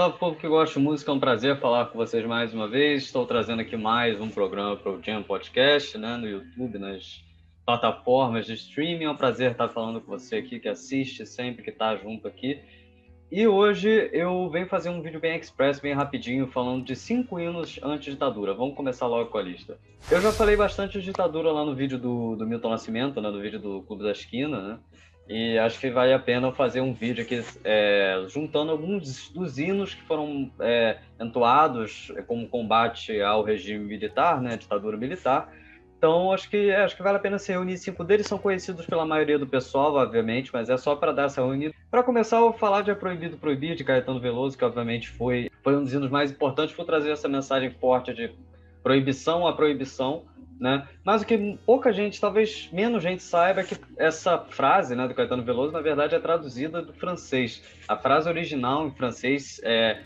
Salve povo que gosta de música, é um prazer falar com vocês mais uma vez. Estou trazendo aqui mais um programa para o Jam Podcast, né, no YouTube, nas plataformas de streaming. É um prazer estar falando com você aqui que assiste sempre, que está junto aqui. E hoje eu venho fazer um vídeo bem express, bem rapidinho, falando de cinco hinos anti-ditadura. Vamos começar logo com a lista. Eu já falei bastante de ditadura lá no vídeo do, do Milton Nascimento, né, no vídeo do Clube da Esquina, né? E acho que vale a pena fazer um vídeo aqui é, juntando alguns dos hinos que foram é, entoados como combate ao regime militar, né, ditadura militar, então, acho que, acho que vale a pena se reunir. Cinco deles são conhecidos pela maioria do pessoal, obviamente, mas é só para dar essa reunida. Para começar, eu vou falar de A Proibido Proibir, de Caetano Veloso, que obviamente foi, foi um dos hinos mais importantes. Vou trazer essa mensagem forte de proibição a proibição, né? Mas o que pouca gente, talvez menos gente saiba é que essa frase, né, do Caetano Veloso, na verdade é traduzida do francês. A frase original em francês é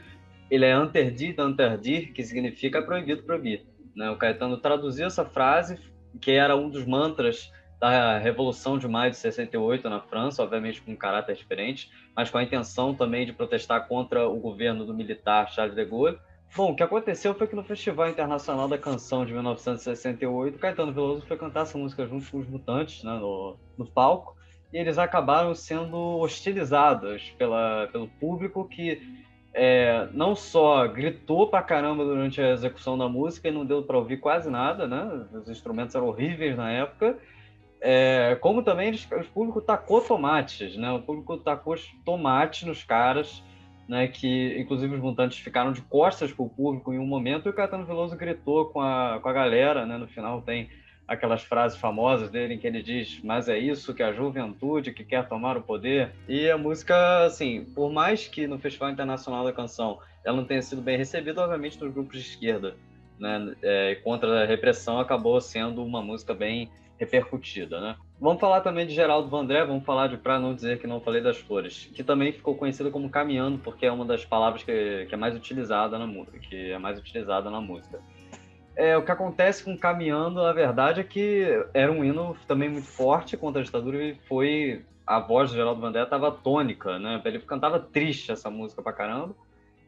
ele é interdit d'interdire, que significa proibido proibir. Né? O Caetano traduziu essa frase, que era um dos mantras da Revolução de Maio de 68 na França, obviamente com um caráter diferente, mas com a intenção também de protestar contra o governo do militar Charles de Gaulle. Bom, o que aconteceu foi que no Festival Internacional da Canção de 1968, Caetano Veloso foi cantar essa música junto com os Mutantes né, no, no palco, e eles acabaram sendo hostilizados pela, pelo público que é, não só gritou pra caramba durante a execução da música e não deu para ouvir quase nada, né? Os instrumentos eram horríveis na época. É, como também eles, o público tacou tomates, né? O público tacou tomates nos caras, né? Que inclusive os mutantes ficaram de costas pro público em um momento e o Caetano Veloso gritou com a, com a galera, né? No final tem aquelas frases famosas dele em que ele diz: Mas é isso que a juventude que quer tomar o poder. E a música, assim, por mais que no Festival Internacional da Canção ela não tenha sido bem recebida, obviamente, nos grupos de esquerda, né, é, contra a repressão, acabou sendo uma música bem repercutida, né? Vamos falar também de Geraldo Vandré, vamos falar de Pra Não Dizer Que Não Falei das Flores, que também ficou conhecida como Caminhando, porque é uma das palavras que, que é mais utilizada na música, que é mais utilizada na música. É, o que acontece com Caminhando, na verdade, é que era um hino também muito forte contra a ditadura e foi. A voz do Geraldo Vandré estava tônica, né? Ele cantava triste essa música pra caramba.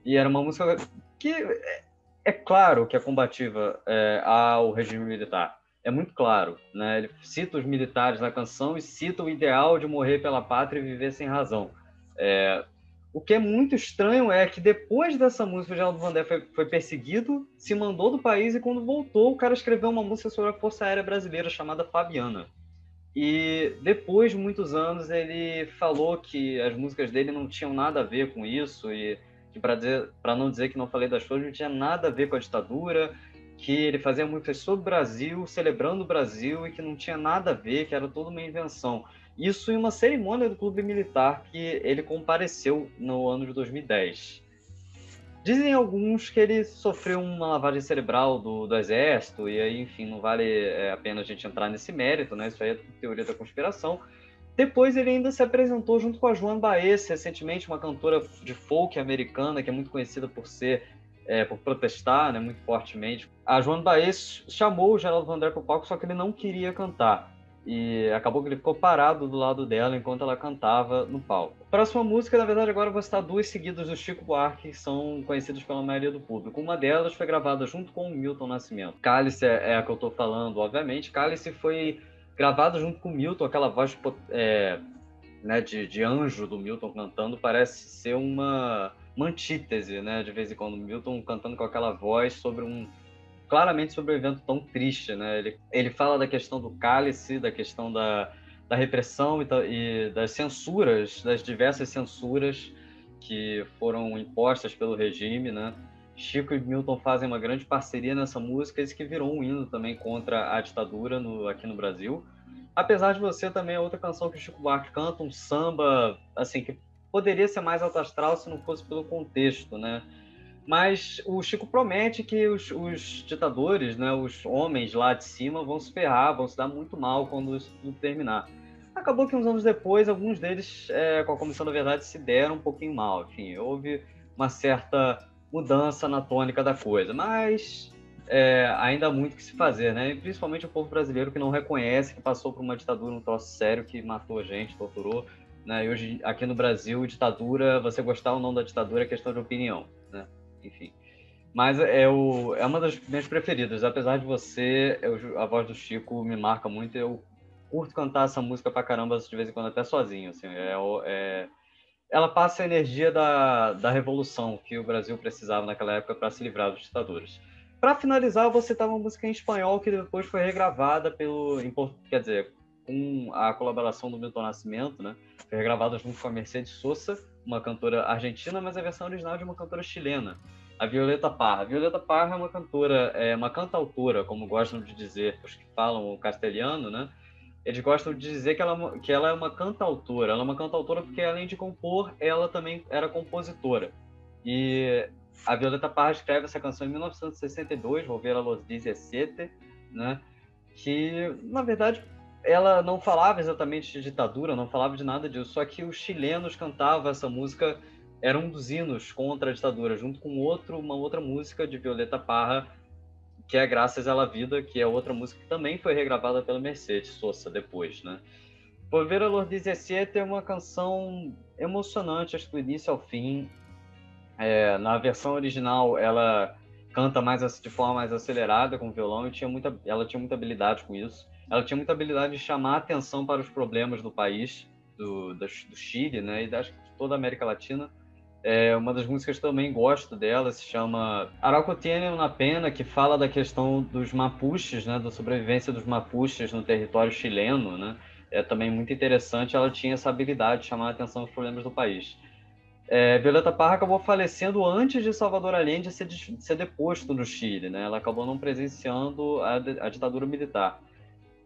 E era uma música que é, é claro que é combativa é, ao regime militar. É muito claro, né? Ele cita os militares na canção e cita o ideal de morrer pela pátria e viver sem razão. É, o que é muito estranho é que depois dessa música, o Geraldo Vandé foi, foi perseguido, se mandou do país e quando voltou, o cara escreveu uma música sobre a Força Aérea Brasileira chamada Fabiana. E depois de muitos anos, ele falou que as músicas dele não tinham nada a ver com isso e para não dizer que não falei das flores, não tinha nada a ver com a ditadura, que ele fazia músicas sobre o Brasil, celebrando o Brasil e que não tinha nada a ver, que era toda uma invenção. Isso em uma cerimônia do clube militar que ele compareceu no ano de 2010. Dizem alguns que ele sofreu uma lavagem cerebral do, do exército, e aí, enfim, não vale é, a pena a gente entrar nesse mérito, né? Isso aí é teoria da conspiração. Depois ele ainda se apresentou junto com a Joan Baez, recentemente uma cantora de folk americana que é muito conhecida por ser é, por protestar, né, muito fortemente. A Joan Baez chamou o Geraldo Vandré para o palco, só que ele não queria cantar e acabou que ele ficou parado do lado dela enquanto ela cantava no palco. Próxima música, na verdade, agora vou citar duas seguidas do Chico Buarque, que são conhecidas pela maioria do público. Uma delas foi gravada junto com o Milton Nascimento. Cálice é, é a que eu estou falando, obviamente. Cálice foi gravado junto com o Milton, aquela voz é, né, de, de anjo do Milton cantando, parece ser uma, uma antítese, né? De vez em quando, Milton cantando com aquela voz sobre um claramente sobre um evento tão triste, né? Ele, ele fala da questão do cálice, da questão da, da repressão e, e das censuras, das diversas censuras que foram impostas pelo regime, né? Chico e Milton fazem uma grande parceria nessa música, isso que virou um hino também contra a ditadura no, aqui no Brasil. Apesar de você também é outra canção que o Chico Buarque canta, um samba, assim, que poderia ser mais alto astral se não fosse pelo contexto, né? Mas o Chico promete que os, os, ditadores, né, os homens lá de cima, vão se ferrar, vão se dar muito mal quando isso tudo terminar. Acabou que uns anos depois, alguns deles, é, com a Comissão da Verdade, se deram um pouquinho mal. Enfim, houve uma certa mudança na tônica da coisa. Mas é, ainda há muito que se fazer, né? E principalmente o povo brasileiro que não reconhece que passou por uma ditadura, um troço sério que matou gente, torturou. Né? E hoje, aqui no Brasil, ditadura, você gostar ou não da ditadura é questão de opinião. enfim. Mas é, o, é uma das minhas preferidas. Apesar de você, eu, a voz do Chico me marca muito. Eu curto cantar essa música pra caramba de vez em quando, até sozinho. Assim, é, é, ela passa a energia da, da revolução que o Brasil precisava naquela época para se livrar dos ditadores. Para finalizar, eu vou citar uma música em espanhol que depois foi regravada pelo. Quer dizer, com a colaboração do Milton Nascimento, né? Foi regravada junto com a Mercedes Sosa, uma cantora argentina, mas a versão original é de uma cantora chilena, a Violeta Parra. A Violeta Parra é uma cantora, é uma cantautora, como gostam de dizer os que falam o castelhano, né? Eles gostam de dizer que ela, que ela é uma cantautora. Ela é uma cantautora porque, além de compor, ela também era compositora. E a Violeta Parra escreve essa canção em 1962, Volver a los 17, né? Que, na verdade, ela não falava exatamente de ditadura, não falava de nada disso, só que os chilenos cantavam essa música, era um dos hinos contra a ditadura, junto com outro, uma outra música de Violeta Parra, que é Graças à Vida, que é outra música que também foi regravada pela Mercedes Sosa depois, né? Volver a los 17 é uma canção emocionante, acho que do início ao fim. É, na versão original, ela canta mais de forma mais acelerada com violão e tinha muita, ela tinha muita habilidade com isso ela tinha muita habilidade de chamar atenção para os problemas do país, do, do, do Chile, né, e de toda a América Latina. É, uma das músicas que também gosto dela se chama Arauco Tiene una Pena, que fala da questão dos mapuches, né, da sobrevivência dos mapuches no território chileno, né. É também muito interessante, ela tinha essa habilidade de chamar a atenção aos problemas do país. É, Violeta Parra acabou falecendo antes de Salvador Allende ser, ser deposto no Chile, né? Ela acabou não presenciando a, a ditadura militar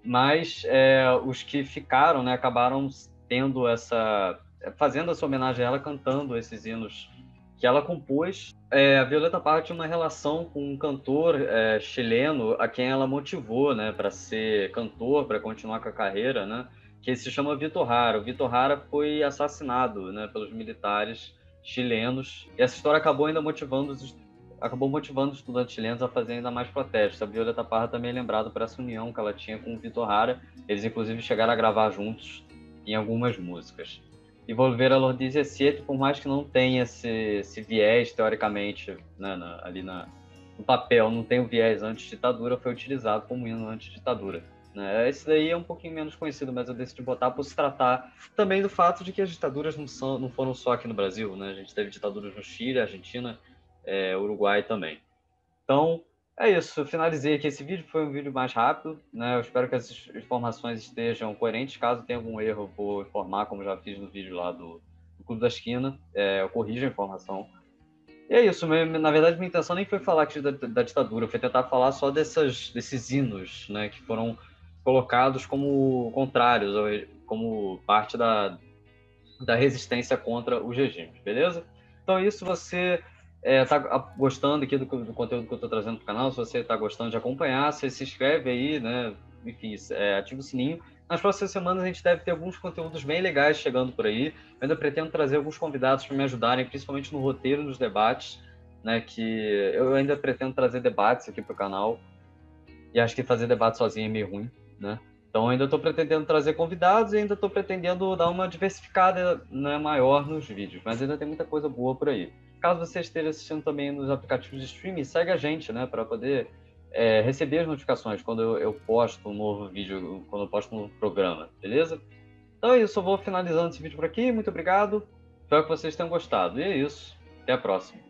mas é, os que ficaram, né, acabaram tendo essa, fazendo essa homenagem a ela, cantando esses hinos que ela compôs. É, a Violeta Parra tinha uma relação com um cantor é, chileno a quem ela motivou, né, para ser cantor, para continuar com a carreira, né, que se chama Vitor Hara. O Vitor Hara foi assassinado, né, pelos militares chilenos. E essa história acabou ainda motivando os acabou motivando os estudantes chilenos a fazer ainda mais protestos. A Violeta Parra também é lembrada por essa união que ela tinha com o Vitor Hara. Eles, inclusive, chegaram a gravar juntos em algumas músicas. E Volver a los 17, por mais que não tenha esse, esse viés, teoricamente, né, na, ali na, no papel, não tem o viés anti-ditadura, foi utilizado como hino anti-ditadura. Né? Esse daí é um pouquinho menos conhecido, mas eu decidi botar por se tratar também do fato de que as ditaduras não, são, não foram só aqui no Brasil. Né? A gente teve ditaduras no Chile, Argentina, é, Uruguai também. Então, é isso. Eu finalizei aqui esse vídeo. Foi um vídeo mais rápido. Né? Eu espero que as informações estejam coerentes. Caso tenha algum erro, eu vou informar, como já fiz no vídeo lá do, do Clube da Esquina. É, eu corrijo a informação. E é isso. Na verdade, minha intenção nem foi falar aqui da, da ditadura. Foi tentar falar só dessas, desses hinos né, que foram colocados como contrários, como parte da, da resistência contra os regimes. Beleza? Então, é isso. Você é, tá gostando aqui do, do conteúdo que eu estou trazendo para o canal, se você está gostando de acompanhar, você se inscreve aí, né? Enfim, é, ativa o sininho. Nas próximas semanas a gente deve ter alguns conteúdos bem legais chegando por aí. Eu ainda pretendo trazer alguns convidados para me ajudarem, principalmente no roteiro dos debates, né? Que eu ainda pretendo trazer debates aqui para o canal. E acho que fazer debate sozinho é meio ruim, né? Então ainda estou pretendendo trazer convidados e ainda estou pretendendo dar uma diversificada né, maior nos vídeos, mas ainda tem muita coisa boa por aí. Caso você esteja assistindo também nos aplicativos de streaming, segue a gente, né, para poder é, receber as notificações quando eu, eu, posto um novo vídeo, quando eu posto um programa, beleza? Então é isso, eu vou finalizando esse vídeo por aqui. Muito obrigado. Espero que vocês tenham gostado. E é isso. Até a próxima.